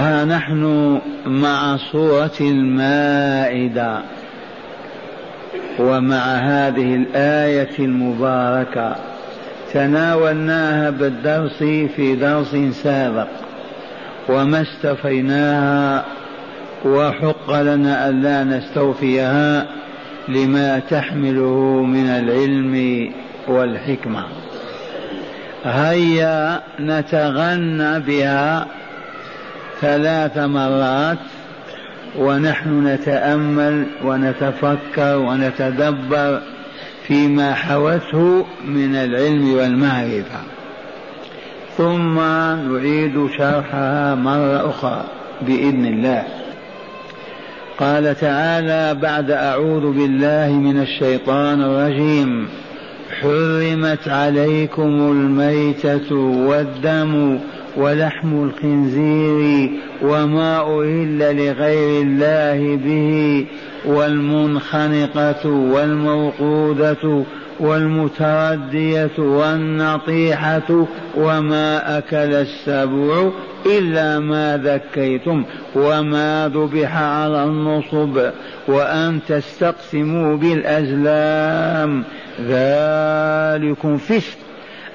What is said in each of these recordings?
ها نحن مع سورة المائدة ومع هذه الآية المباركة تناولناها بالدرس في درس سابق وما استفيناها وحق لنا ألا نستوفيها لما تحمله من العلم والحكمة. هيا نتغنى بها ثلاث مرات ونحن نتأمل ونتفكر ونتدبر فيما حوته من العلم والمعرفة. ثم نعيد شرحها مرة أخرى بإذن الله. قال تعالى بعد أعوذ بالله من الشيطان الرجيم. حرمت عليكم الميتة والدم ولحم الخنزير وما أهل لغير الله به والمنخنقة والموقودة والمتردية والنطيحة وما أكل السبع إلا ما ذكيتم وما ذبح على النصب وأن تستقسموا بالأزلام ذلكم فسق.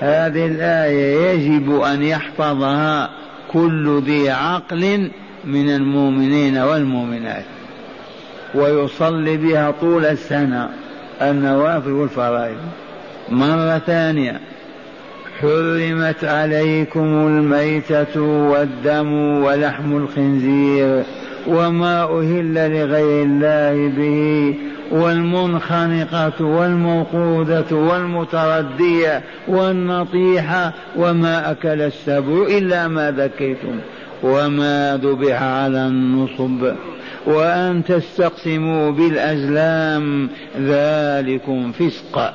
هذه الآية يجب أن يحفظها كل ذي عقل من المؤمنين والمؤمنات ويصلي بها طول السنة النوافل والفرائض. مرة ثانية حرمت عليكم الميتة والدم ولحم الخنزير وما أهل لغير الله به والمنخنقة والموقودة والمتردية والنطيحة وما أكل السبع إلا ما ذكيتم وما ذبح على النصب. وأن تستقسموا بالأزلام ذلكم فسق.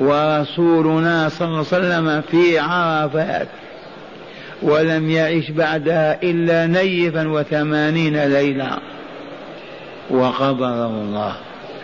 ورسولنا صلى الله عليه وسلم في عرفات ولم يعش بعدها إلا نيفا وثمانين ليلة. وقبضه الله.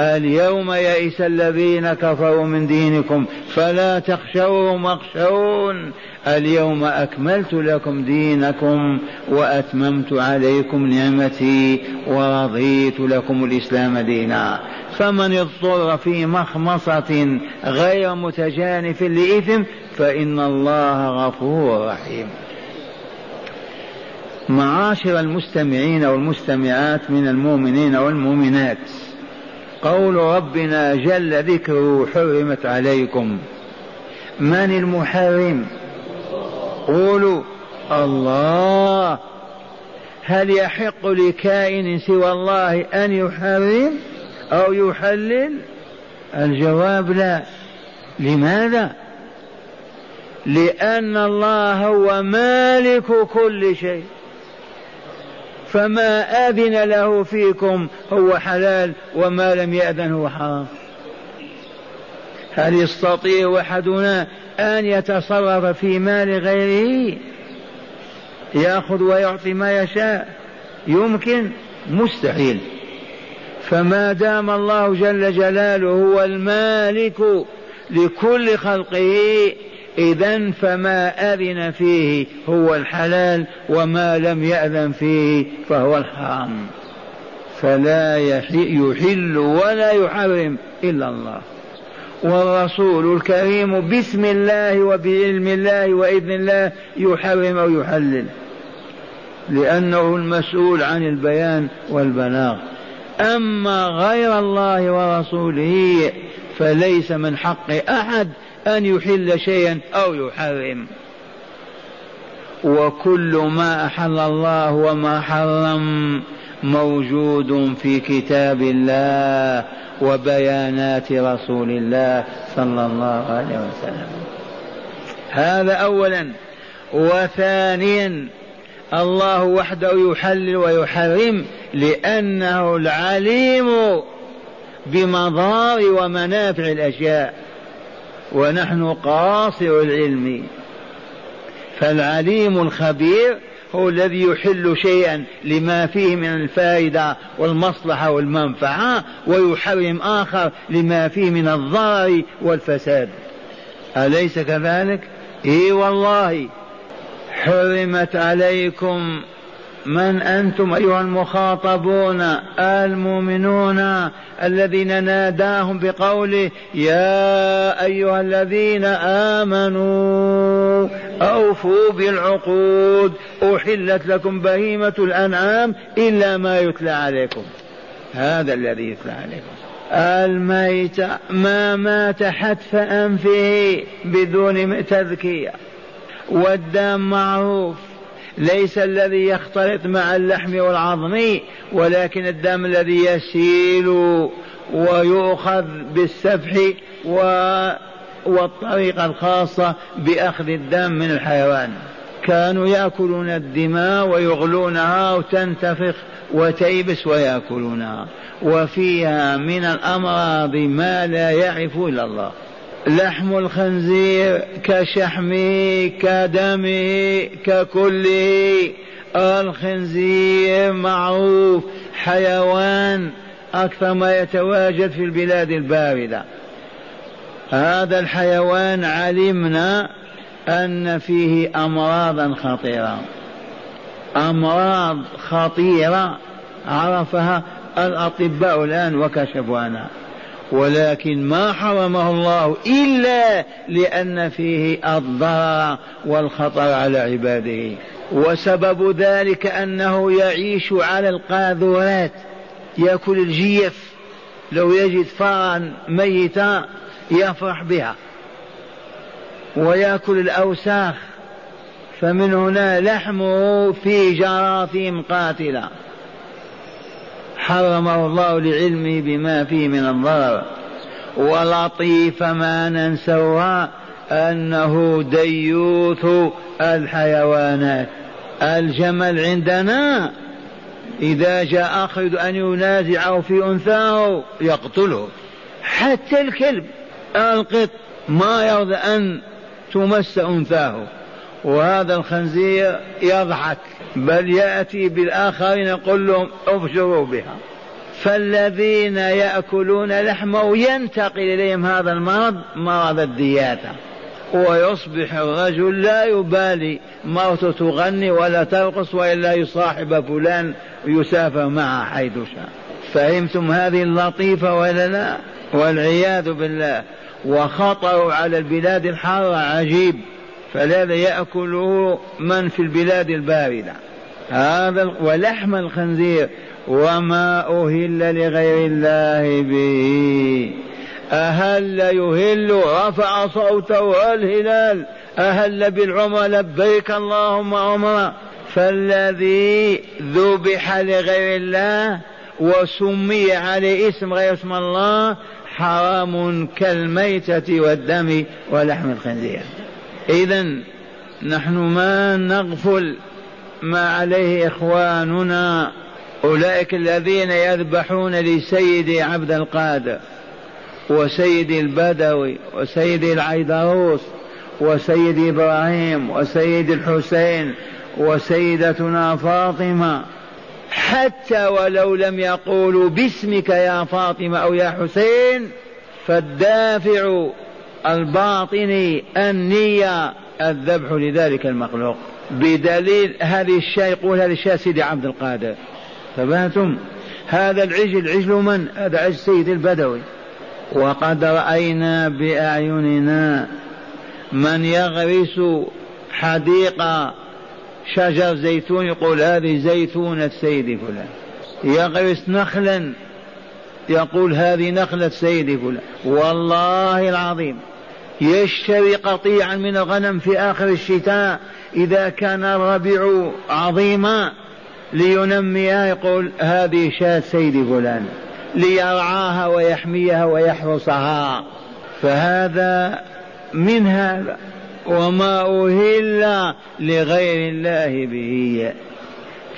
اليوم يئس الذين كفروا من دينكم فلا تخشوهم واخشون. اليوم أكملت لكم دينكم وأتممت عليكم نعمتي ورضيت لكم الإسلام دينا. فمن اضطر في مخمصة غير متجانف لإثم فإن الله غفور رحيم. معاشر المستمعين والمستمعات من المؤمنين والمؤمنات قول ربنا جل ذكره حرمت عليكم. من المحرم؟ قولوا الله. هل يحق لكائن سوى الله أن يحرم أو يحلل؟ الجواب لا. لماذا؟ لأن الله هو مالك كل شيء. فما أذن له فيكم هو حلال وما لم يأذن هو حرام. هل يستطيع أحدنا أن يتصرف في مال غيره؟ يأخذ ويعطي ما يشاء. يمكن؟ مستحيل. فما دام الله جل جلاله هو المالك لكل خلقه إذا فما أذن فيه هو الحلال وما لم يأذن فيه فهو الحرام. فلا يحل ولا يحرم إلا الله. والرسول الكريم بسم الله وبعلم الله وإذن الله يحرم أو يحلل. لأنه المسؤول عن البيان والبلاغ. أما غير الله ورسوله فليس من حق أحد أن يحل شيئا أو يحرم. وكل ما أحل الله وما حرم موجود في كتاب الله وبيانات رسول الله صلى الله عليه وسلم. هذا اولا. وثانيا الله وحده يحلل ويحرم لأنه العليم بمضار ومنافع الأشياء. ونحن قاصر العلم فالعليم الخبير هو الذي يحل شيئا لما فيه من الفائدة والمصلحة والمنفعة ويحرم آخر لما فيه من الضرر والفساد أليس كذلك؟ إي والله حرمت عليكم من أنتم أيها المخاطبون المؤمنون الذين ناداهم بقوله يا أيها الذين آمنوا أوفوا بالعقود أحلت لكم بهيمة الأنعام إلا ما يتلى عليكم. هذا الذي يتلى عليكم. الميت ما مات حتف أنفه بدون تذكية. والدم معروف. ليس الذي يختلط مع اللحم والعظم ولكن الدم الذي يسيل ويؤخذ بالسفح و والطريقة الخاصة بأخذ الدم من الحيوان. كانوا يأكلون الدماء ويغلونها وتنتفخ وتيبس ويأكلونها وفيها من الأمراض ما لا يعرف إلا الله. لحم الخنزير كشحمه كدمه ككله الخنزير معروف حيوان أكثر ما يتواجد في البلاد الباردة. هذا الحيوان علمنا أن فيه أمراضا خطيرة. أمراض خطيرة عرفها الأطباء الآن وكشفوا عنها ولكن ما حرمه الله إلا لأن فيه الضرر والخطر على عباده. وسبب ذلك أنه يعيش على القاذورات. يأكل الجيف. لو يجد فارا ميتا يفرح بها. ويأكل الأوساخ. فمن هنا لحمه فيه جراثيم قاتلة. حرمه الله لعلمه بما فيه من الضرر. ولطيف ما ننسوها أنه ديوث الحيوانات. الجمل عندنا إذا جاء آخر أن ينازعه في أنثاه يقتله. حتى الكلب القط ما يرضى أن تمس أنثاه. وهذا الخنزير يضحك بل يأتي بالآخرين يقول لهم ابشروا بها. فالذين يأكلون لحمه ينتقل إليهم هذا المرض مرض الدياتة ويصبح الرجل لا يبالي مرته تغني ولا ترقص وإلا يصاحب فلان ويسافر معه حيث شاء. فهمتم هذه اللطيفة ولا لا؟ والعياذ بالله. وخطر على البلاد الحارة عجيب. فلذا يأكله من في البلاد الباردة. هذا ولحم الخنزير وما أهل لغير الله به. أهل يهل رفع صوته الهلال. أهل بالعمر لبيك اللهم عمرا فالذي ذبح لغير الله وسمي عليه اسم غير اسم الله حرام كالميتة والدم ولحم الخنزير. إذا نحن ما نغفل ما عليه إخواننا أولئك الذين يذبحون لسيدي عبد القادر وسيدي البدوي وسيدي العيدروس وسيدي إبراهيم وسيدي الحسين وسيدتنا فاطمة حتى ولو لم يقولوا باسمك يا فاطمة أو يا حسين فالدافع الباطن النية الذبح لذلك المخلوق. بدليل هذه الشاة يقول هذه الشاة سيدي عبد القادر. تبهتم هذا العجل عجل من؟ هذا عجل سيد البدوي. وقد رأينا بأعيننا من يغرس حديقة شجر زيتون يقول هذه زيتونة سيدي فلان. يغرس نخلا يقول هذه نخلة سيدي فلان. والله العظيم. يشتري قطيعا من الغنم في آخر الشتاء إذا كان الربيع عظيما لينميها يقول هذه شاة سيدي فلان ليرعاها ويحميها ويحرسها. فهذا من هذا وما أهل لغير الله به.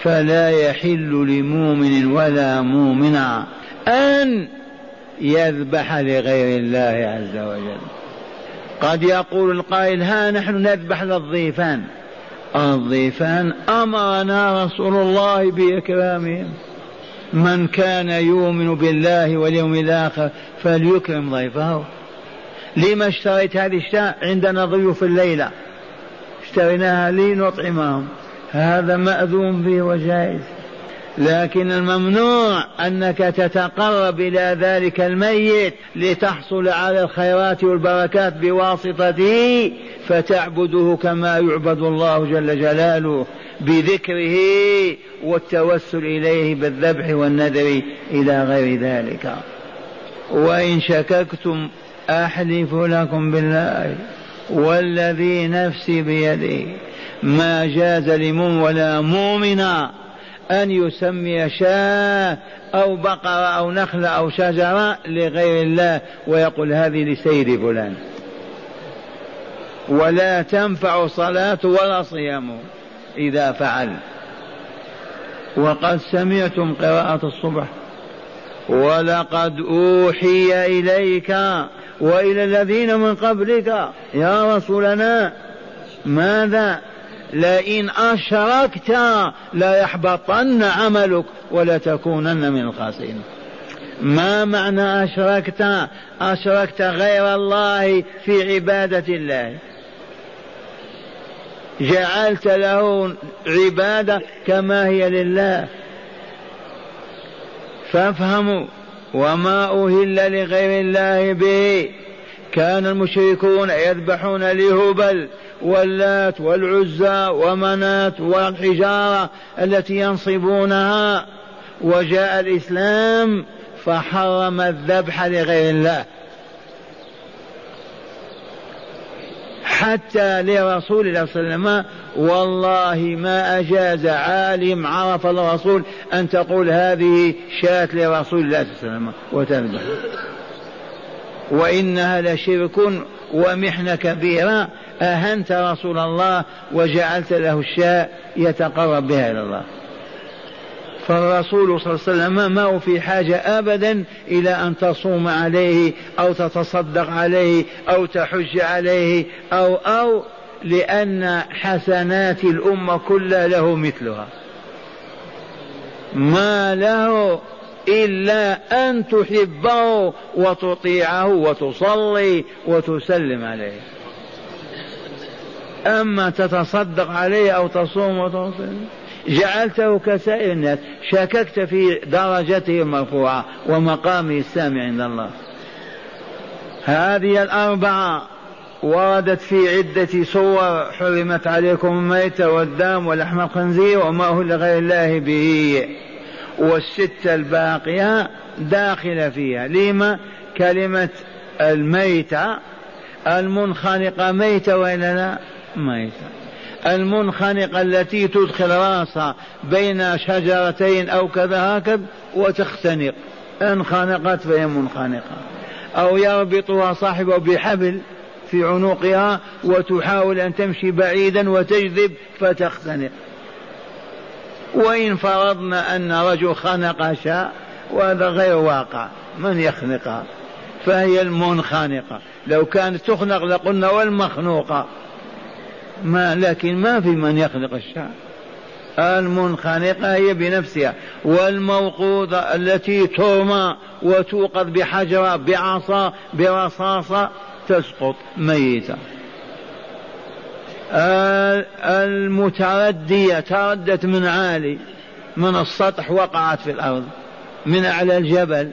فلا يحل لمؤمن ولا مؤمنة أن يذبح لغير الله عز وجل. قد يقول القائل ها نحن نذبح للضيفان. الضيفان أمرنا رسول الله بإكرامهم. من كان يؤمن بالله واليوم الآخر فليكرم ضيفه. لما اشتريت هذه الشاة عندنا ضيوف الليلة. اشتريناها لنطعمهم. هذا مأذون به وجائز. لكن الممنوع أنك تتقرب إلى ذلك الميت لتحصل على الخيرات والبركات بواسطته فتعبده كما يعبد الله جل جلاله بذكره والتوسل إليه بالذبح والنذر إلى غير ذلك. وإن شككتم أحلف لكم بالله والذي نفسي بيده ما جاز لمؤمن ولا مؤمنا أن يسمي شاة أو بقرة أو نخلة أو شجرة لغير الله ويقول هذه لسيد فلان. ولا تنفع صلاة ولا صيام إذا فعل. وقد سمعتم قراءة الصبح. ولقد أوحي إليك وإلى الذين من قبلك. يا رسولنا ماذا لئن أشركت لا يحبطن عملك ولتكونن من الخاسرين. ما معنى أشركت؟ أشركت غير الله في عبادة الله. جعلت له عبادة كما هي لله. فافهموا وما أهل لغير الله به. كان المشركون يذبحون لهبل واللات والعزى ومنات والحجارة التي ينصبونها. وجاء الإسلام فحرم الذبح لغير الله. حتى لرسول الله صلى الله عليه وسلم والله ما أجاز عالم عرف الرسول أن تقول هذه شاة لرسول الله صلى الله عليه وسلم. وتذبح وإنها لشرك ومحنة كبيرة. أهنت رسول الله وجعلت له الشاء يتقرب بها إلى الله. فالرسول صلى الله عليه وسلم ما هو في حاجة أبدا إلى أن تصوم عليه أو تتصدق عليه أو تحج عليه أو أو لأن حسنات الأمة كلها له مثلها. ما له إلا أن تحبه وتطيعه وتصلي وتسلم عليه. أما تتصدق عليه أو تصوم وتصلي جعلته كسائر الناس شككت في درجته المرفوعة ومقامه السامع عند الله. هذه الأربعة وردت في عدة صور حرمت عليكم الميتة والدم ولحم الخنزير وما هو لغير الله به والستة الباقية داخلة فيها. لما؟ كلمة الميتة. المنخنقة ميتة وإلا لا؟ ميتة المنخنقة التي تدخل راسها بين شجرتين أو كذا هكذا وتختنق. انخنقت فهي منخنقة. أو يربطها صاحبه بحبل في عنقها وتحاول أن تمشي بعيدا وتجذب فتختنق. وإن فرضنا أن رجل خنق شاء وهذا غير واقع. من يخنقها؟ فهي المنخنقة. لو كانت تخنق لقلنا والمخنوقة. ما لكن ما في من يخلق الشعر. المنخنقة هي بنفسها والموقوذة التي ترمى وتوقظ بحجرة بعصا برصاصة تسقط ميتة. المتردية تردت من عالي من السطح وقعت في الأرض من أعلى الجبل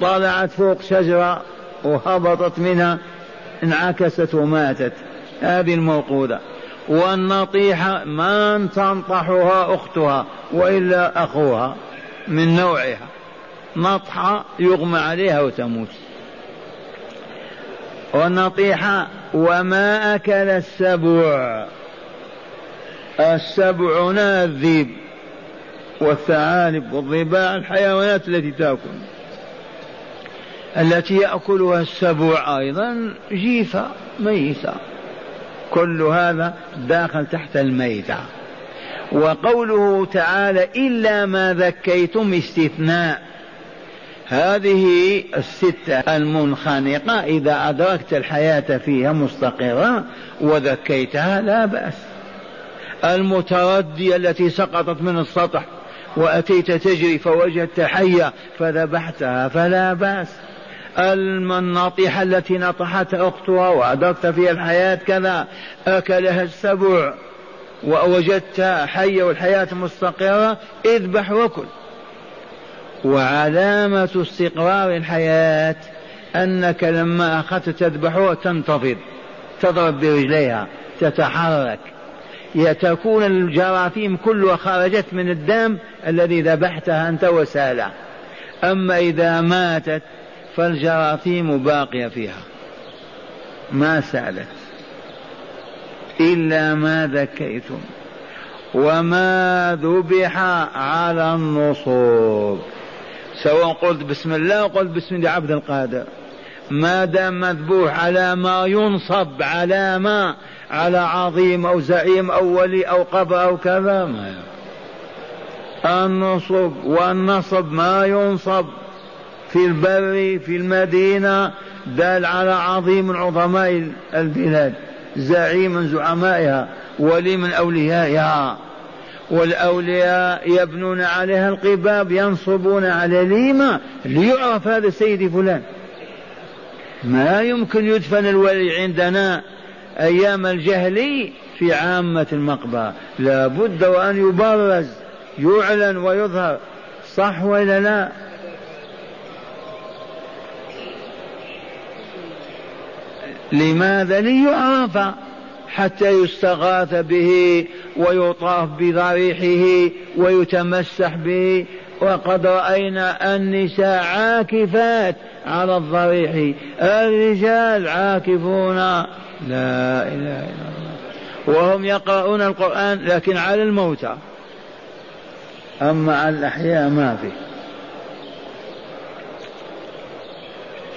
طلعت فوق شجرة وهبطت منها انعكست وماتت. هذه الموقودة والنطيحة ما تنطحها أختها وإلا أخوها من نوعها. نطحة يغمى عليها وتموت. والنطيحة وما أكل السبع. السبع هنا الذيب والثعالب والضباع الحيوانات التي تأكل. التي يأكلها السبع أيضا جيفة ميتة. كل هذا داخل تحت الميتة. وقوله تعالى إلا ما ذكيتم استثناء. هذه الستة المنخنقة إذا أدركت الحياة فيها مستقرة وذكيتها لا بأس. المتردية التي سقطت من السطح وأتيت تجري فوجدت حية فذبحتها فلا بأس. الناطحة التي نطحت أختها وأدركت فيها الحياة كذا أكلها السبع ووجدت حية والحياة مستقرة إذبح وكل. وعلامة استقرار الحياة أنك لما أخذت تذبحها تنتفض تضرب برجليها تتحرك. تكون الجراثيم كلها خرجت من الدم الذي ذبحتها أنت وسالة. أما إذا ماتت فالجراثيم باقية فيها. ما سألت. إلا ما ذكيتم. وما ذبح على النصوب سواء قلت بسم الله أو قلت بسم الله عبد القادر. ما دام مذبوح على ما ينصب على ما على عظيم أو زعيم أو ولي أو قبر أو كذا ما النصب والنصب ما ينصب. في البر في المدينة دال على عظيم من عظماء البلاد زعيم من زعمائها ولي من أوليائها. والأولياء يبنون عليها القباب ينصبون على ليمة ليعرف هذا السيد فلان. ما يمكن يدفن الولي عندنا أيام الجهل في عامة المقبرة. لا بد وأن يبرز يعلن ويظهر صح ولا لا؟ لماذا ليعرف حتى يستغاث به ويطاف بضريحه ويتمسح به؟ وقد رأينا النساء عاكفات على الضريح. الرجال عاكفون. لا إله إلا الله. وهم يقرؤون القرآن لكن على الموتى. أما على الأحياء ما في.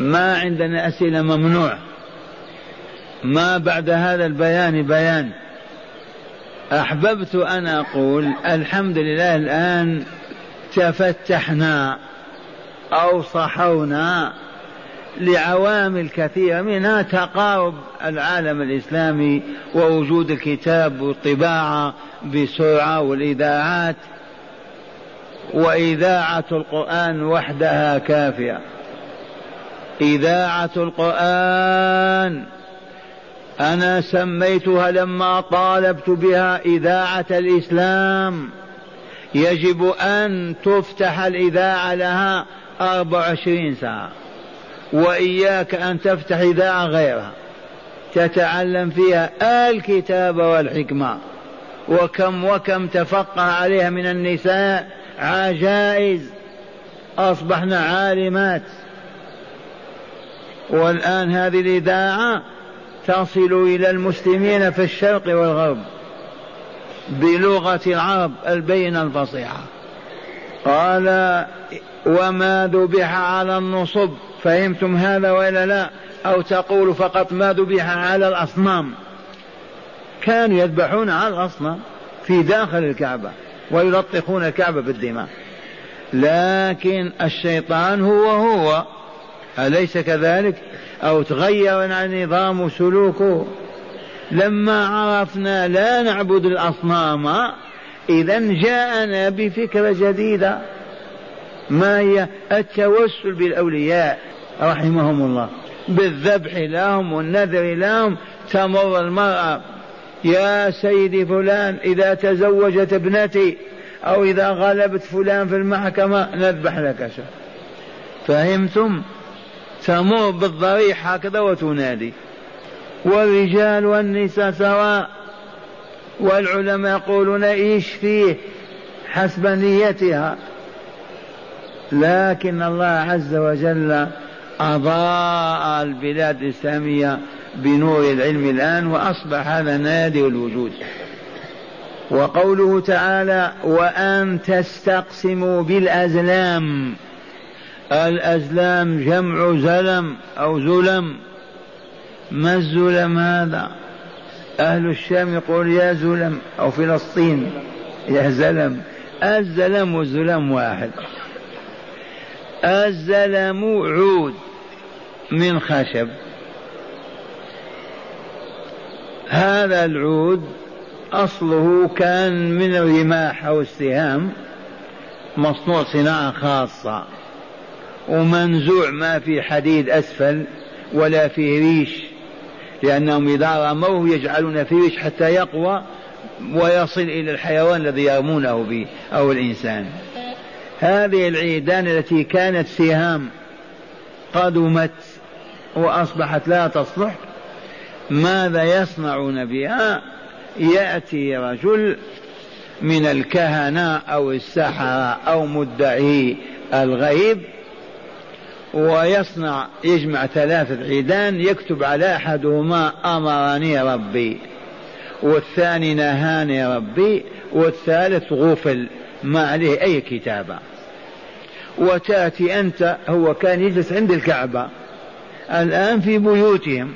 ما عندنا أسئلة ممنوع ما بعد هذا البيان بيان. أحببت أن أقول الحمد لله الآن تفتحنا أو صحونا لعوامل كثيرة منها تقارب العالم الإسلامي ووجود الكتاب والطباعة بسرعة والإذاعات وإذاعة القرآن وحدها كافية. إذاعة القرآن أنا سميتها لما طالبت بها إذاعة الإسلام. يجب أن تفتح الإذاعة لها أربع وعشرين ساعة وإياك أن تفتح إذاعة غيرها. تتعلم فيها الكتاب والحكمة وكم وكم تفقه عليها من النساء عجائز. أصبحن عالمات. والآن هذه الإذاعة تصل إلى المسلمين في الشرق والغرب بلغة العرب البينة الفصيحة. قال وما ذبح على النصب. فهمتم هذا ولا لا؟ أو تقول فقط ما ذبح على الأصنام. كانوا يذبحون على الأصنام في داخل الكعبة ويلطخون الكعبة بالدماء. لكن الشيطان هو هو أليس كذلك؟ أو تغير نظام سلوكه. لما عرفنا لا نعبد الأصنام إذا جاءنا بفكرة جديدة. ما هي؟ التوسل بالأولياء رحمهم الله. بالذبح لهم والنذر لهم. تمر المرأة يا سيدي فلان إذا تزوجت ابنتي أو إذا غلبت فلان في المحكمة نذبح لك شهر فهمتم؟ تمر بالضريح هكذا وتنادي. والرجال والنساء سواء. والعلماء يقولون إيش فيه حسب نيتها. لكن الله عز وجل أضاء البلاد الإسلامية بنور العلم الآن وأصبح هذا نادر الوجود. وقوله تعالى وأن تستقسموا بالأزلام الأزلام جمع زلم أو زلم. ما الزلم هذا؟ أهل الشام يقول يا زلم أو فلسطين يا زلم. الزلم والزلم واحد. الزلم عود من خشب. هذا العود أصله كان من الرماح أو السهام مصنوع صناعة خاصة. ومنزوع ما في حديد أسفل ولا في ريش لأنهم إذا رموه يجعلون في ريش حتى يقوى ويصل إلى الحيوان الذي يرمونه به أو الإنسان. هذه العيدان التي كانت سهام قدمت وأصبحت لا تصلح ماذا يصنعون بها؟ يأتي رجل من الكهنة أو السحرة أو مدعي الغيب ويصنع يجمع ثلاثة عيدان يكتب على أحدهما أمرني ربي والثاني نهاني ربي والثالث غفل ما عليه أي كتابة. وتأتي أنت هو كان يجلس عند الكعبة الآن في بيوتهم.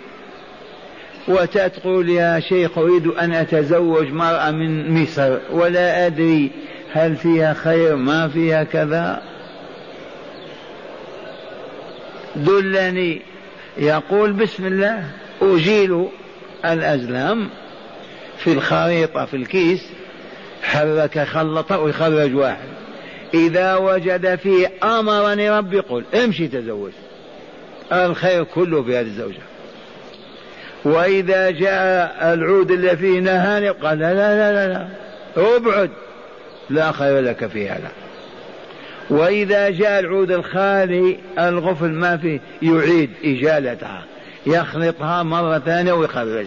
وتقول يا شيخ أريد أن أتزوج مرأة من مصر ولا أدري هل فيها خير ما فيها كذا. دلني. يقول بسم الله أجيل الأزلام في الخريطة في الكيس حرك خلط ويخرج واحد. إذا وجد فيه أمرني ربي قل امشي تزوج. الخير كله في هذه الزوجة. وإذا جاء العود اللي فيه نهاني قال لا لا لا لا, لا. ابعد. لا خير لك في هذا. وإذا جاء العود الخالي الغفل ما فيه يعيد إجالتها يخلطها مرة ثانية ويخرج.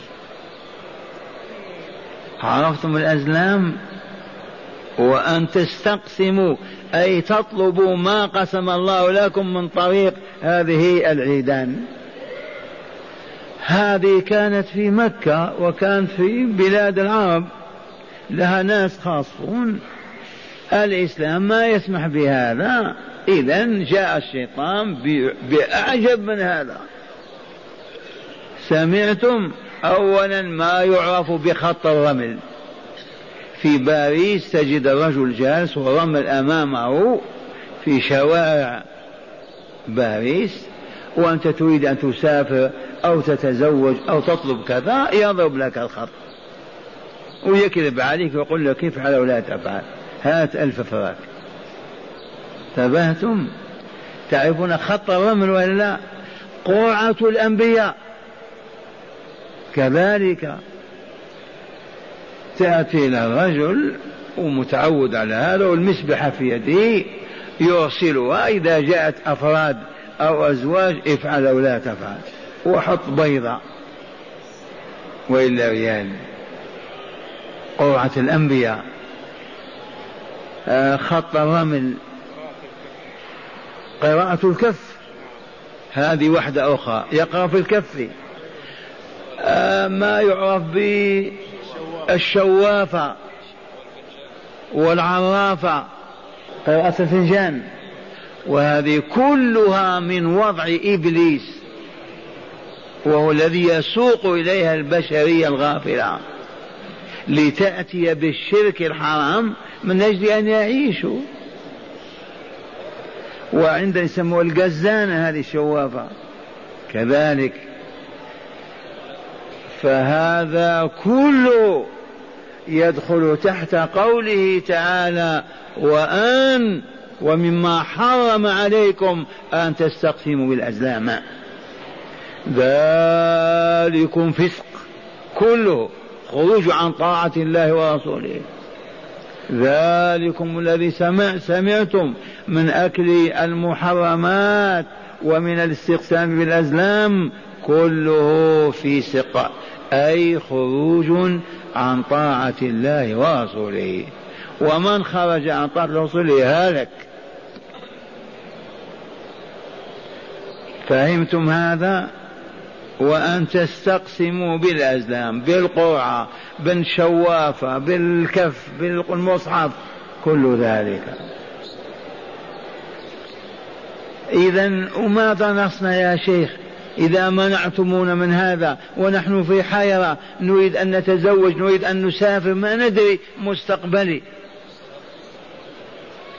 عرفتم الأزلام؟ وأن تستقسموا أي تطلبوا ما قسم الله لكم من طريق هذه العيدان. هذه كانت في مكة وكانت في بلاد العرب لها ناس خاصون. الإسلام ما يسمح بهذا. إذا جاء الشيطان بأعجب من هذا. سمعتم أولا ما يعرف بخط الرمل. في باريس تجد الرجل جالس ورمل أمامه في شوارع باريس. وأنت تريد أن تسافر أو تتزوج أو تطلب كذا يضرب لك الخط. ويكذب عليك ويقول لك افعل ولا تفعل. هات ألف فراك. انتبهتم تعرفون خط الرمل ولا لا؟ قرعة الأنبياء. كذلك تأتي إلى الرجل ومتعود على هذا والمسبحة في يده يرسلها إذا جاءت أفراد أو أزواج افعل أو لا تفعل. وحط بيضة. وإلا ريال قرعة الأنبياء. خط الرمل. قراءة الكف. هذه وحدة أخرى. يقرأ في الكف. آه، ما يعرف بالشوافة والعرافة. قراءة الفنجان. وهذه كلها من وضع إبليس وهو الذي يسوق إليها البشرية الغافلة لتأتي بالشرك الحرام من أجل أن يعيشوا. وعندنا يسموها القزانة هذه الشوافة. كذلك. فهذا كله يدخل تحت قوله تعالى وأن ومما حرم عليكم أن تستقسموا بالأزلام ذلكم فسق كله خروج عن طاعة الله ورسوله. ذلكم الذي سمع سمعتم من أكل المحرمات ومن الاستقسام بالأزلام كله في سق أي خروج عن طاعة الله ورسوله. ومن خرج عن طاعة رسوله هلك فهمتم هذا؟ وأن تستقسموا بالأزلام بالقرعة بالشوافة بالكف بالمصحف كل ذلك. إذا وماذا نصنع يا شيخ؟ إذا منعتمونا من هذا ونحن في حيرة نريد أن نتزوج نريد أن نسافر ما ندري مستقبلي.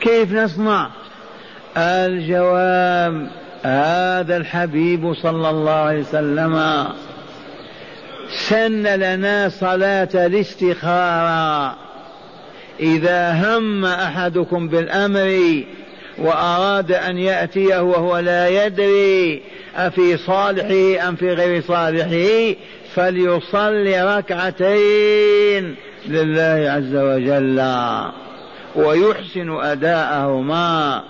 كيف نصنع؟ الجواب هذا الحبيب صلى الله عليه وسلم سن لنا صلاة الاستخارة. إذا هم أحدكم بالأمر وأراد أن يأتيه وهو لا يدري أفي صالحه أم في غير صالحه فليصلي ركعتين لله عز وجل ويحسن أداءهما.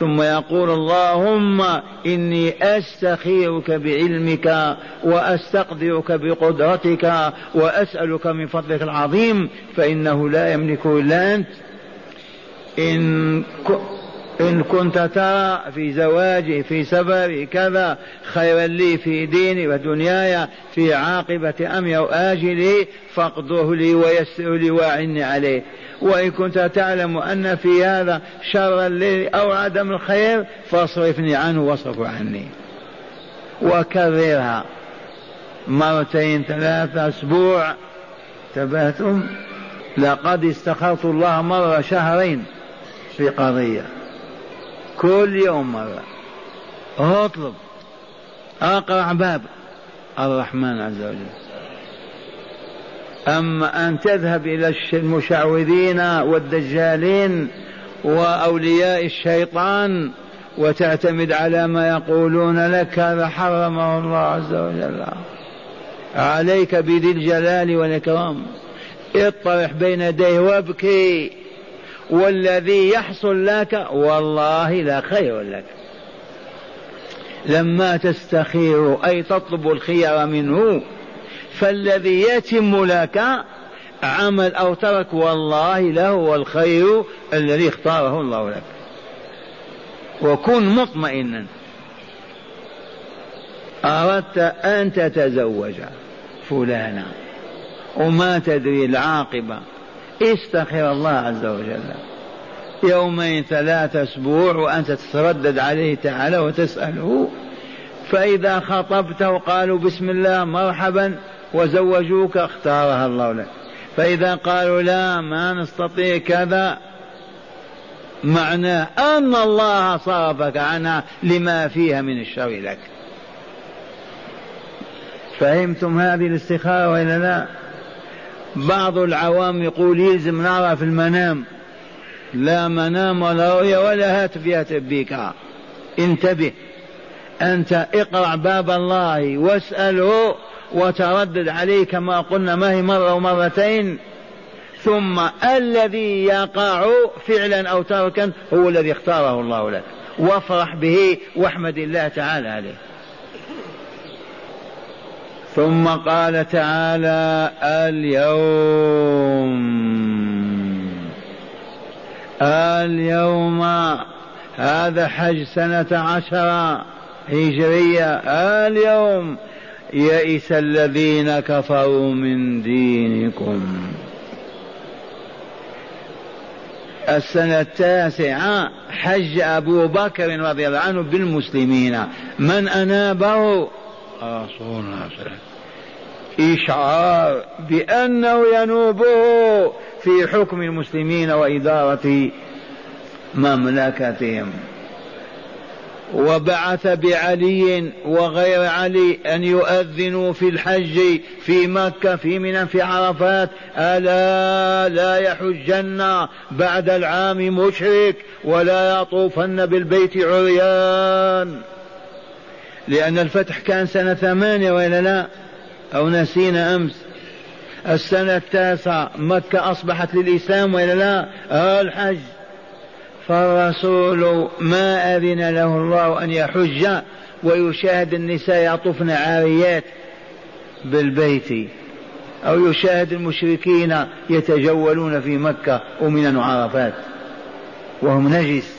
ثم يقول اللهم إني أستخيرك بعلمك وأستقدرك بقدرتك وأسألك من فضلك العظيم فإنه لا يملك إلا أنت. إن إن كنت ترى في زواجي في سفري كذا خيرا لي في ديني ودنياي في عاقبة أمري أو آجلي فاقدره لي ويسر لي وأعني عليه. وإن كنت تعلم أن في هذا شرا لي أو عدم الخير فاصرفني عنه واصرف عني. وكررها مرتين ثلاثة أسبوع. تبهتم لقد استخرت الله مرة شهرين في قضية. كل يوم مرة اطلب. اقرع باب. الرحمن عز وجل. أما أن تذهب إلى المشعوذين والدجالين وأولياء الشيطان وتعتمد على ما يقولون لك هذا حرمه الله عز وجل. عليك بذي الجلال والإكرام. اطرح بين يديه وابكي. والذي يحصل لك والله لا خير لك. لما تستخير أي تطلب الخير منه فالذي يتم لك عمل أو ترك والله له الخير الذي اختاره الله لك. وكن مطمئنا. أردت أن تتزوج فلانا وما تدري العاقبة. استخر الله عز وجل. يومين ثلاثة أسبوع وأنت تتردد عليه تعالى وتسأله. فإذا خطبته قالوا بسم الله مرحبا. وزوجوك اختارها الله لك. فإذا قالوا لا ما نستطيع كذا معناه أن الله صرفك عنها لما فيها من الشر لك. فهمتم هذه الاستخارة وإلا لا؟ بعض العوام يقول يلزم نرى في المنام. لا منام ولا رؤيا ولا هاتف يهتف بك انتبه. أنت اقرع باب الله واسأله وتردد عليه كما قلنا ما هي مرة ومرتين. ثم الذي يقع فعلا أو تركا هو الذي اختاره الله لك. وافرح به واحمد الله تعالى عليه. ثم قال تعالى اليوم اليوم هذا حج سنة عشرة هجرية اليوم يئس الذين كفروا من دينكم. السنة التاسعة حج أبو بكر رضي الله عنه بالمسلمين. من أنابه؟ رسول الله صلى الله عليه وسلم إشعار بأنه ينوبه في حكم المسلمين وإدارة مملكتهم. وبعث بعلي وغير علي أن يؤذنوا في الحج في مكة في منى في عرفات. ألا لا يحجن بعد العام مشرك ولا يطوفن بالبيت عريان. لأن الفتح كان سنة ثمانية وإلا لا؟ أو نسينا أمس. السنة التاسعة مكة أصبحت للإسلام وإلا لا؟ الحج. فالرسول ما أذن له الله أن يحج ويشاهد النساء يطفن عاريات بالبيت أو يشاهد المشركين يتجولون في مكة ومن وعرفات وهم نجس.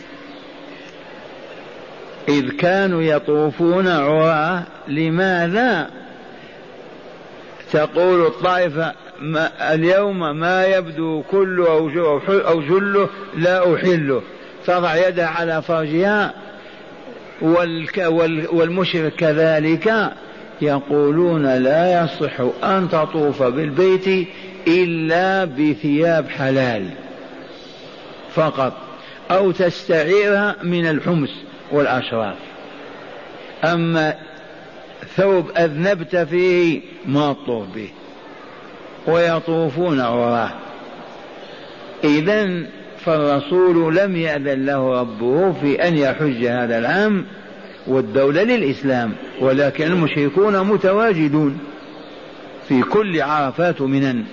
إذ كانوا يطوفون عراة لماذا؟ تقول الطائفة ما اليوم ما يبدو كله أو جله لا أحله. تضع يدها على فرجها والمشرك كذلك يقولون لا يصح أن تطوف بالبيت إلا بثياب حلال فقط أو تستعيرها من الحمص والأشراف. أما ثوب أذنبت فيه ما تطوف به ويطوفون وراه. إذا فالرسول لم يأذن له ربه في أن يحج هذا العام والدولة للإسلام ولكن المشركون متواجدون في كل عرفات منن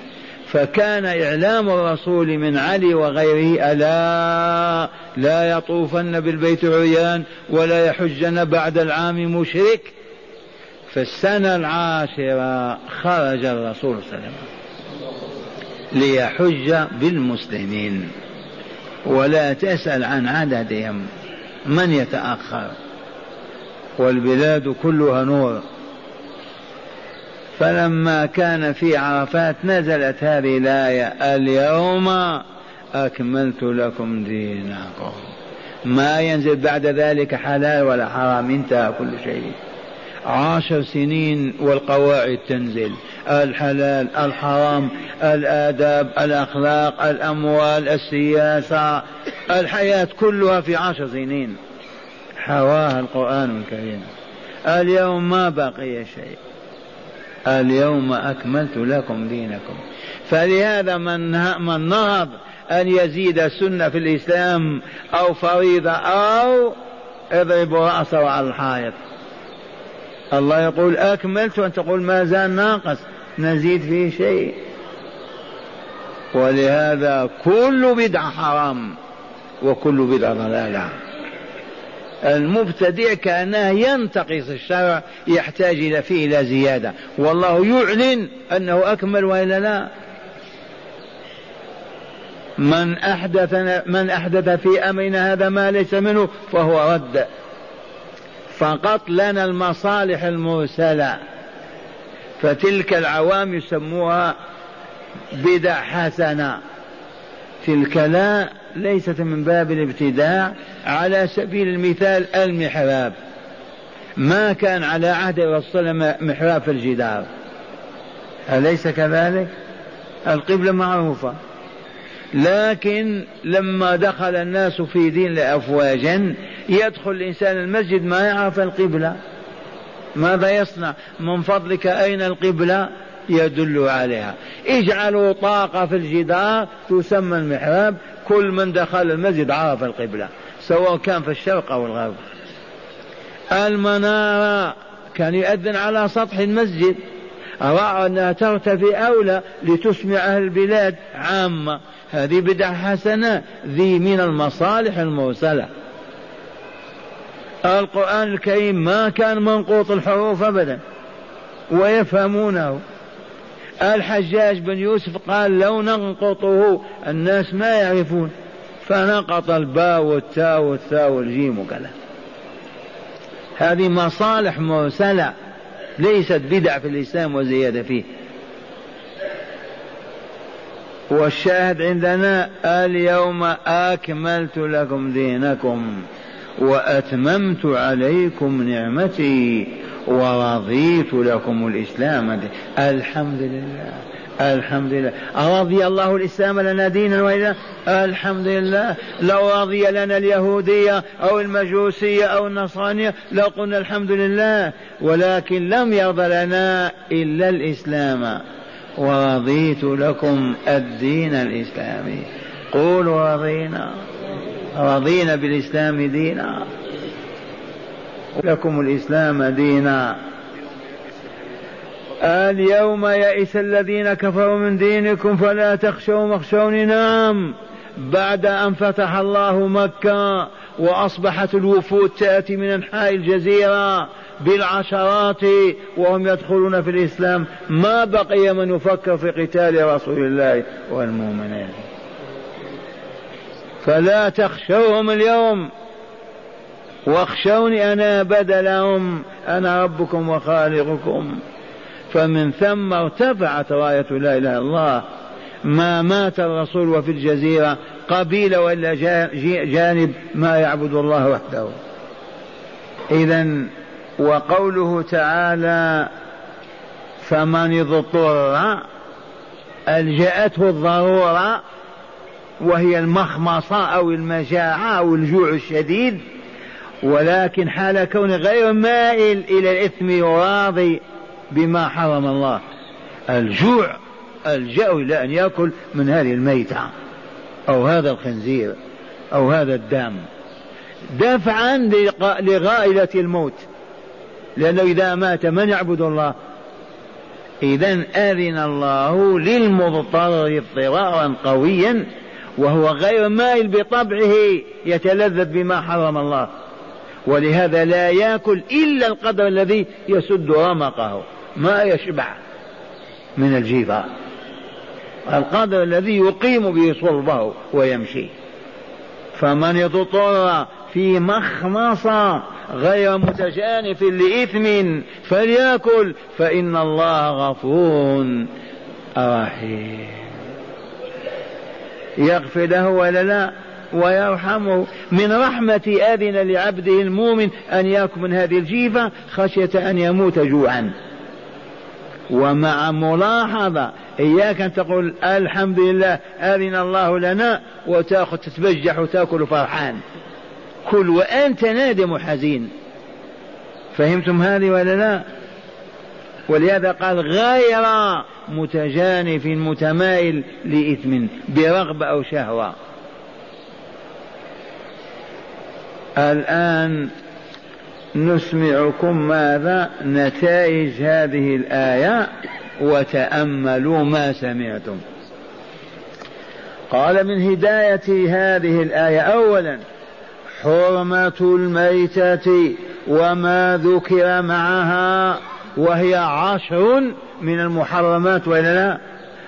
فكان إعلام الرسول من علي وغيره ألا لا يطوفن بالبيت عريان ولا يحجن بعد العام مشرك. في السنة العاشرة خرج الرسول صلى الله عليه وسلم ليحج بالمسلمين. ولا تسأل عن عددهم. من يتأخر؟ والبلاد كلها نور. فلما كان في عرفات نزلت هذه الآية اليوم أكملت لكم دينكم. ما ينزل بعد ذلك حلال ولا حرام انتهى كل شيء. عشر سنين والقواعد تنزل. الحلال الحرام الآداب الأخلاق الأموال السياسة الحياة كلها في عشر سنين. حواها القرآن الكريم. اليوم ما بقي شيء. اليوم أكملت لكم دينكم. فلهذا من من نهض أن يزيد سنة في الإسلام أو فريضة أو اضرب رأسه على الحائط. الله يقول أكملت وأنت تقول ما زال ناقص نزيد فيه شيء. ولهذا كل بدعة حرام وكل بدعة ضلالة. المبتدع كأنه ينتقص الشرع يحتاج إلى فيه إلى زيادة. والله يعلن أنه أكمل وإلا لا. من أحدث من أحدث في أمرنا هذا ما ليس منه فهو رد. فقط لنا المصالح المرسلة. فتلك العوام يسموها بدع حسنة. تلك لا ليست من باب الابتداع على سبيل المثال المحراب. ما كان على عهد الرسول محراب في الجدار. أليس كذلك؟ القبلة معروفة. لكن لما دخل الناس في دين لأفواجا يدخل الإنسان المسجد ما يعرف القبلة. ماذا يصنع؟ من فضلك أين القبلة؟ يدل عليها. اجعلوا طاقة في الجدار تسمى المحراب. كل من دخل المسجد عرف القبلة سواء كان في الشرق أو الغرب. المنارة كان يؤذن على سطح المسجد. رأى أنها ترتفع أولى لتسمع أهل البلاد عامة. هذه بدعة حسنة ذي من المصالح المرسلة. القرآن الكريم ما كان منقوط الحروف أبدا ويفهمونه. الحجاج بن يوسف قال لو ننقطه الناس ما يعرفون. فنقط الباء والتاء والثاء والجيم وكذا هذه مصالح مرسلة ليست بدع في الإسلام وزيادة فيه. والشاهد عندنا اليوم أكملت لكم دينكم وأتممت عليكم نعمتي ورضيت لكم الإسلام الحمد لله الحمد لله. رضي الله الإسلام لنا دينا وإلا؟ الحمد لله. لو رضي لنا اليهودية أو المجوسية أو النصرانية لقلنا الحمد لله ولكن لم يرضى لنا إلا الإسلام. ورضيت لكم الدين الإسلامي. قولوا رضينا رضينا بالإسلام دينا. لكم الإسلام دينا. اليوم يئس الذين كفروا من دينكم فلا تخشوا مخشوني نعم. بعد أن فتح الله مكة وأصبحت الوفود تأتي من أنحاء الجزيرة بالعشرات وهم يدخلون في الإسلام. ما بقي من يفكر في قتال رسول الله والمؤمنين. فلا تخشوهم اليوم. واخشوني أنا بدلهم. أنا ربكم وخالقكم. فمن ثم ارتفعت راية لا إله إلا الله. ما مات الرسول وفي الجزيرة. قبيلة ولا جانب ما يعبد الله وحده. إذا وقوله تعالى فمن اضطر ألجأته الضرورة وهي المخمصة أو المجاعة أو الجوع الشديد ولكن حال كون غير مائل إلى الإثم يراضي بما حرم الله. الجوع الجأ إلى أن يأكل من هذه الميتة أو هذا الخنزير أو هذا الدم. دفعا لغائلة الموت. لأنه إذا مات من يعبد الله؟ إذا أذن الله للمضطر اضطرارا قويا وهو غير مائل بطبعه يتلذذ بما حرم الله. ولهذا لا يأكل إلا القدر الذي يسد رمقه. ما يشبع من الجيفه القدر الذي يقيم به صلبه ويمشي. فمن اضطر في مخمصة غير متجانف لإثم فليأكل فإن الله غفور رحيم. يغفر له ولا لا؟ ويرحمه. من رحمة أذن لعبده المؤمن أن يأكل من هذه الجيفة خشية أن يموت جوعا. ومع ملاحظة إياك أن تقول الحمد لله أذن الله لنا وتأخذ تتبجح وتأكل فرحان. كل وأنت نادم وحزين فهمتم هذه ولا لا؟ ولهذا قال غير متجانف متمائل لإثم برغبة أو شهوة. الآن نسمعكم ماذا؟ نتائج هذه الآية وتأملوا ما سمعتم. قال من هداية هذه الآية أولا حرمة الميتة وما ذكر معها وهي عشر من المحرمات وإلا لا؟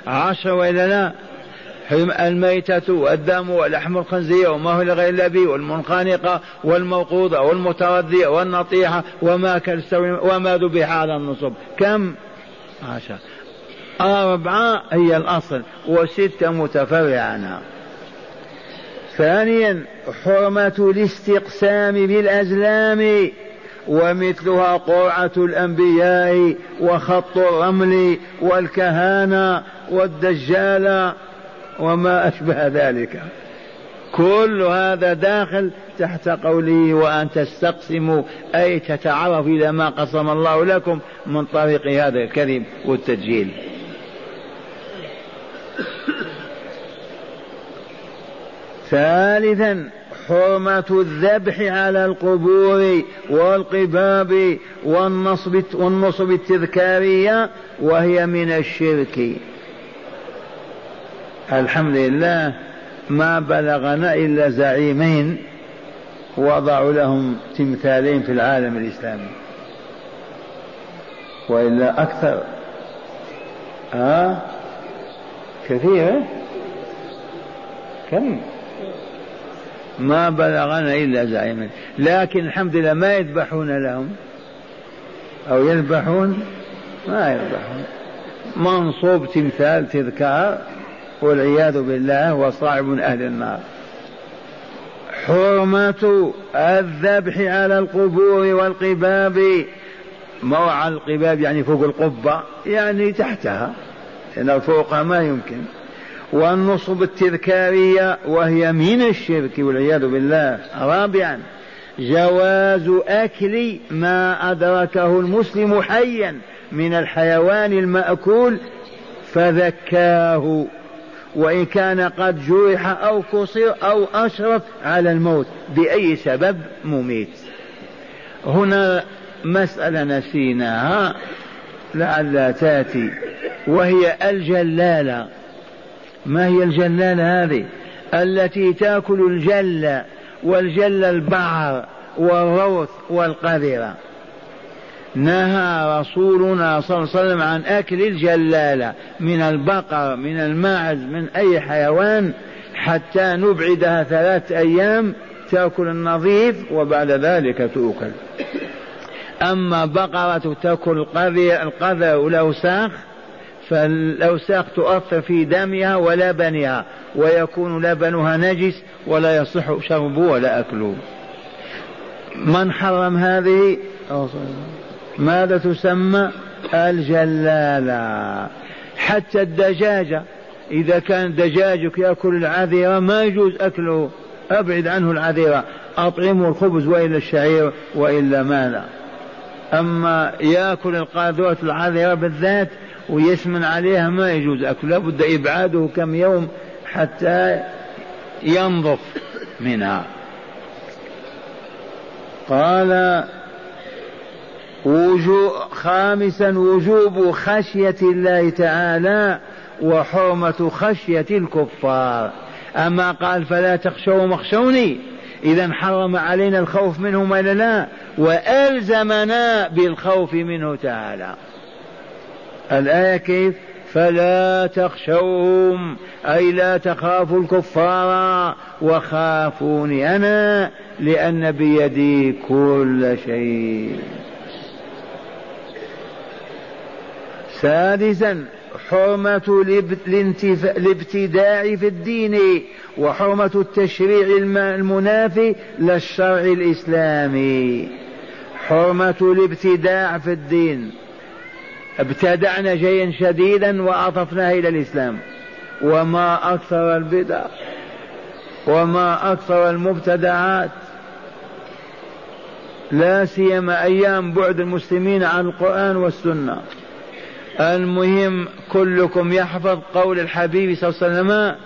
عشر وإلا لا؟ الميتة والدم ولحم الخنزير وما هو لغير الأبي والمنخنقة والموقوضة والمتردية والنطيحة وما كالسوي وما ذبح على النصب. كم؟ عشر. أربعة هي الأصل وستة متفرعة. عنها ثانيا حرمة الاستقسام بالأزلام ومثلها قرعة الأنبياء وخط الرمل والكهانة والدجال وما أشبه ذلك. كل هذا داخل تحت قوله وأن تستقسموا أي تتعرف إلى ما قسم الله لكم من طريق هذا الكذب والتسجيل ثالثا حرمة الذبح على القبور والقباب والنصب والنصب التذكارية وهي من الشرك. الحمد لله ما بلغنا إلا زعيمين وضعوا لهم تمثالين في العالم الإسلامي. وإلا أكثر. ها آه؟ كثير كم؟ ما بلغنا إلا زعيما لكن الحمد لله ما يذبحون لهم. أو يذبحون؟ ما يذبحون. منصوب تمثال تذكار والعياذ بالله وصاحب أهل النار. حرمة الذبح على القبور والقباب. موعى القباب يعني فوق القبة يعني تحتها. لأن فوقها ما يمكن. والنصب التذكارية وهي من الشرك والعياذ بالله. رابعا جواز أكل ما أدركه المسلم حيا من الحيوان المأكول فذكاه وإن كان قد جرح أو كسر أو أشرف على الموت بأي سبب؟ مميت. هنا مسألة نسيناها لعلها تأتي وهي الجلالة. ما هي الجلالة هذه؟ التي تأكل الجل والجل البعر والروث والقذرة نهى رسولنا صلى الله عليه وسلم عن أكل الجلالة من البقر من الماعز من أي حيوان حتى نبعدها ثلاث أيام تأكل النظيف وبعد ذلك تؤكل. أما بقرة تأكل القذى والأوساخ فالأوساخ تؤثر في دمها ولبنها ويكون لبنها نجس ولا يصح شربه ولا أكله من حرم هذه؟ ماذا تسمى؟ الجلالة. حتى الدجاجة إذا كان دجاجك يأكل العذرة ما يجوز أكله. أبعد عنه العذرة أطعمه الخبز وإلا الشعير وإلا ماذا. أما يأكل القاذورة العذرة بالذات ويسمن عليها ما يجوز. أكله لابد إبعاده كم يوم حتى ينظف منها. قال خامسا وجوب خشية الله تعالى وحرمة خشية الكفار. أما قال فلا تخشوا مخشوني إذا حرم علينا الخوف منهم ولا لا؟ وألزمنا بالخوف منه تعالى. الآية كيف؟ فلا تخشوهم أي لا تخافوا الكفار وخافوني أنا لأن بيدي كل شيء. سادسا حرمة الابتداع في الدين وحرمة التشريع المنافي للشرع الإسلامي. حرمة الابتداع في الدين. ابتدعنا شيئا شديدا وأضفناه إلى الإسلام. وما أكثر البدع وما أكثر المبتدعات. لا سيما أيام بعد المسلمين عن القرآن والسنة. المهم كلكم يحفظ قول الحبيب صلى الله عليه وسلم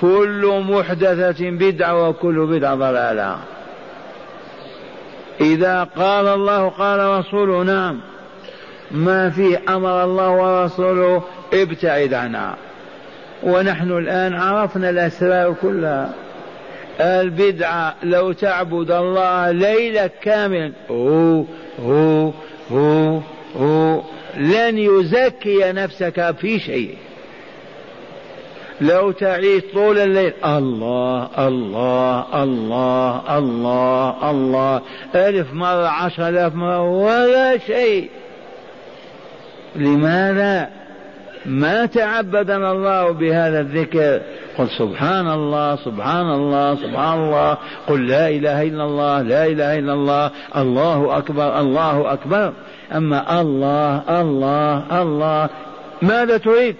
كل محدثة بدعة وكل بدعة ضلالة. إذا قال الله قال رسوله نعم. ما فيه أمر الله ورسوله ابتعد عنها ونحن الآن عرفنا الأسرار كلها. البدعة لو تعبد الله ليلة كاملا هو هو هو هو لن يزكي نفسك في شيء. لو تعيش طول الليل الله الله الله الله الله ألف مرة عشر آلاف مرة ولا شيء. لماذا ما تعبدنا الله بهذا الذكر؟ قل سبحان الله سبحان الله سبحان الله. قل لا إله إلا الله لا إله إلا الله. الله أكبر الله أكبر. أما الله الله الله. ماذا تريد؟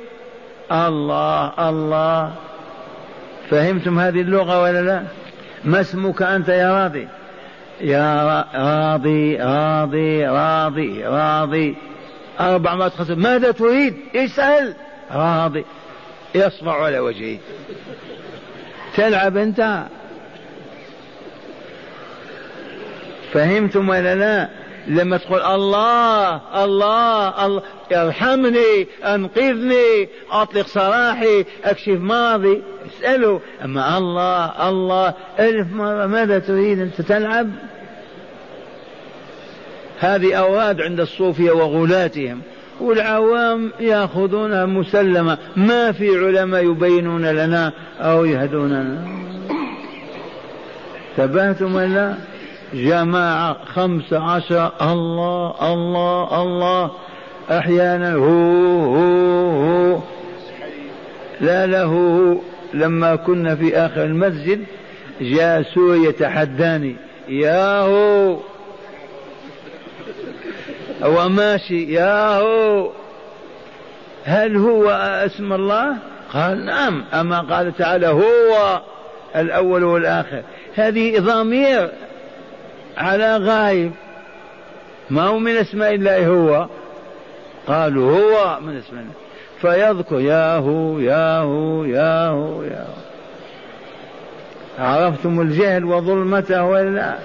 الله الله. فهمتم هذه اللغة ولا لا؟ ما اسمك أنت يا راضي؟ يا راضي راضي راضي راضي, راضي. أربع مرات خمس ماذا تريد؟ اسأل. راضي. يصبع على وجهه. تلعب أنت. فهمتم ولا لا؟ لما تقول الله الله الله. ارحمني أنقذني أطلق سراحي أكشف ماضي. اساله أما الله الله. ألف مرة. ماذا تريد؟ أنت تلعب؟ هذه أوراد عند الصوفية وغلاتهم والعوام يأخذونها مسلمة. ما في علماء يبينون لنا أو يهدوننا. تبهتم ولا جماعة خمسة عشر الله الله الله. أحيانا هو هو هو. لا له لما كنا في آخر المسجد جاء سوري يتحداني يا هو. هو ماشي يا هو هل هو اسم الله؟ قال نعم. أما قال تعالى هو الأول والآخر. هذه ضمير على غايب. ما هو من اسماء الله هو؟ قالوا هو من اسم الله. فيذكر يا هو يا هو يا هو يا هو عرفتم الجهل وظلمته ولا؟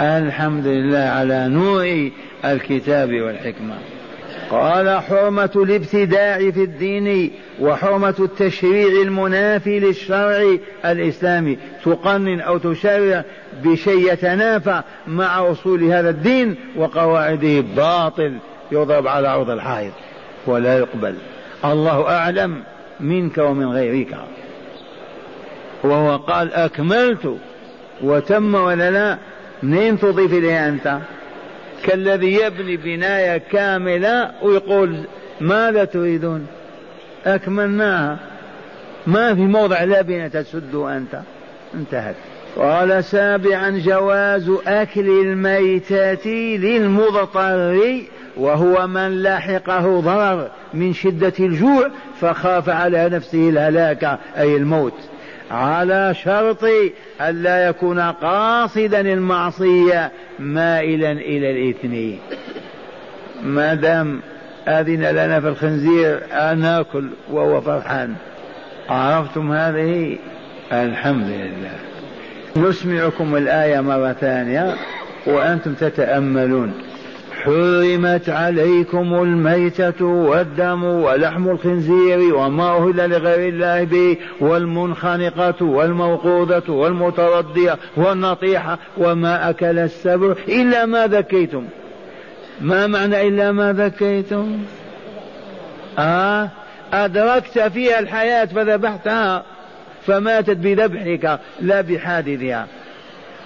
الحمد لله على نور الكتاب والحكمة. قال حرمة الابتداع في الدين وحرمة التشريع المنافي للشرع الإسلامي. تقنن أو تشرع بشيء يتنافى مع أصول هذا الدين وقواعده باطل يضرب على عرض الحائط ولا يقبل. الله أعلم منك ومن غيرك. وهو قال أكملت. وتم ولا لا؟ منين تضيف إليه أنت؟ كالذي يبني بناية كاملة ويقول ماذا تريدون؟ أكملناها. ما في موضع لبنة تسد أنت. انتهت. قال سابعا جواز أكل الميتة للمضطر وهو من لاحقه ضرر من شدة الجوع فخاف على نفسه الهلاك أي الموت. على شرط ألا يكون قاصدا المعصية مائلا إلى الإثم ما دام أذن لنا في الخنزير ناكل وهو فرحان. عرفتم هذه؟ الحمد لله. نسمعكم الآية مرة ثانية وأنتم تتأملون. حرمت عليكم الميتة والدم ولحم الخنزير وما أهل لغير الله به والمنخنقة والموقوذة والمتردية والنطيحة وما أكل السبع إلا ما ذكيتم. ما معنى إلا ما ذكيتم؟ آه أدركت فيها الحياة فذبحتها فماتت بذبحك لا بحادثها.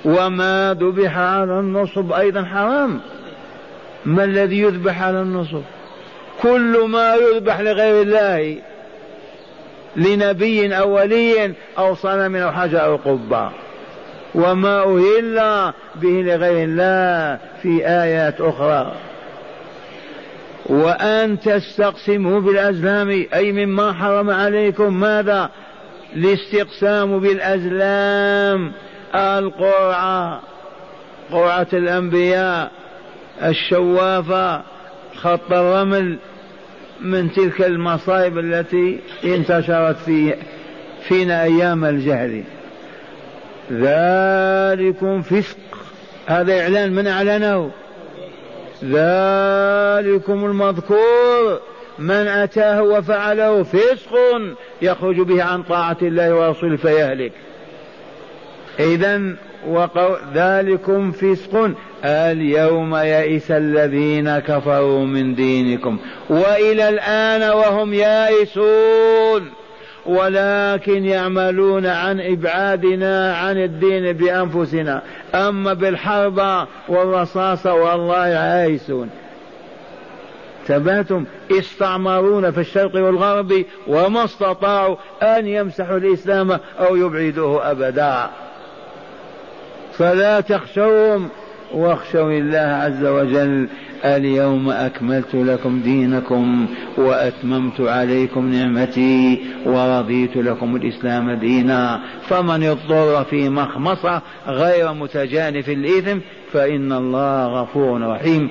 وما ذبح على النصب أيضا حرام. ما الذي يذبح على النصب كل ما يذبح لغير الله لنبي أو ولي أو صنم أو حجر أو قبة. وما أهل به لغير الله في آيات أخرى. وأن تستقسموا بالأزلام أي مما حرم عليكم. ماذا؟ الاستقسام بالأزلام القرعة قرعة الأنبياء. الشوافة خط الرمل من تلك المصائب التي انتشرت في فينا أيام الجهل. ذلكم فسق. هذا إعلان من أعلنه. ذلكم المذكور. من أتاه وفعله فسق يخرج به عن طاعة الله ورسوله فيهلك. إذا وقو... ذلكم فسق. اليوم يئس الذين كفروا من دينكم. وإلى الآن وهم يائسون. ولكن يعملون عن إبعادنا عن الدين بأنفسنا. أما بالحرب والرصاص والله عائسون ثباتهم استعمرونا في الشرق والغرب وما استطاعوا أن يمسحوا الإسلام أو يبعدوه أبدا. فلا تخشوهم. واخشوا الله عز وجل اليوم أكملت لكم دينكم وأتممت عليكم نعمتي ورضيت لكم الإسلام دينا. فمن اضطر في مخمصة غير متجانف الإثم فإن الله غفور رحيم.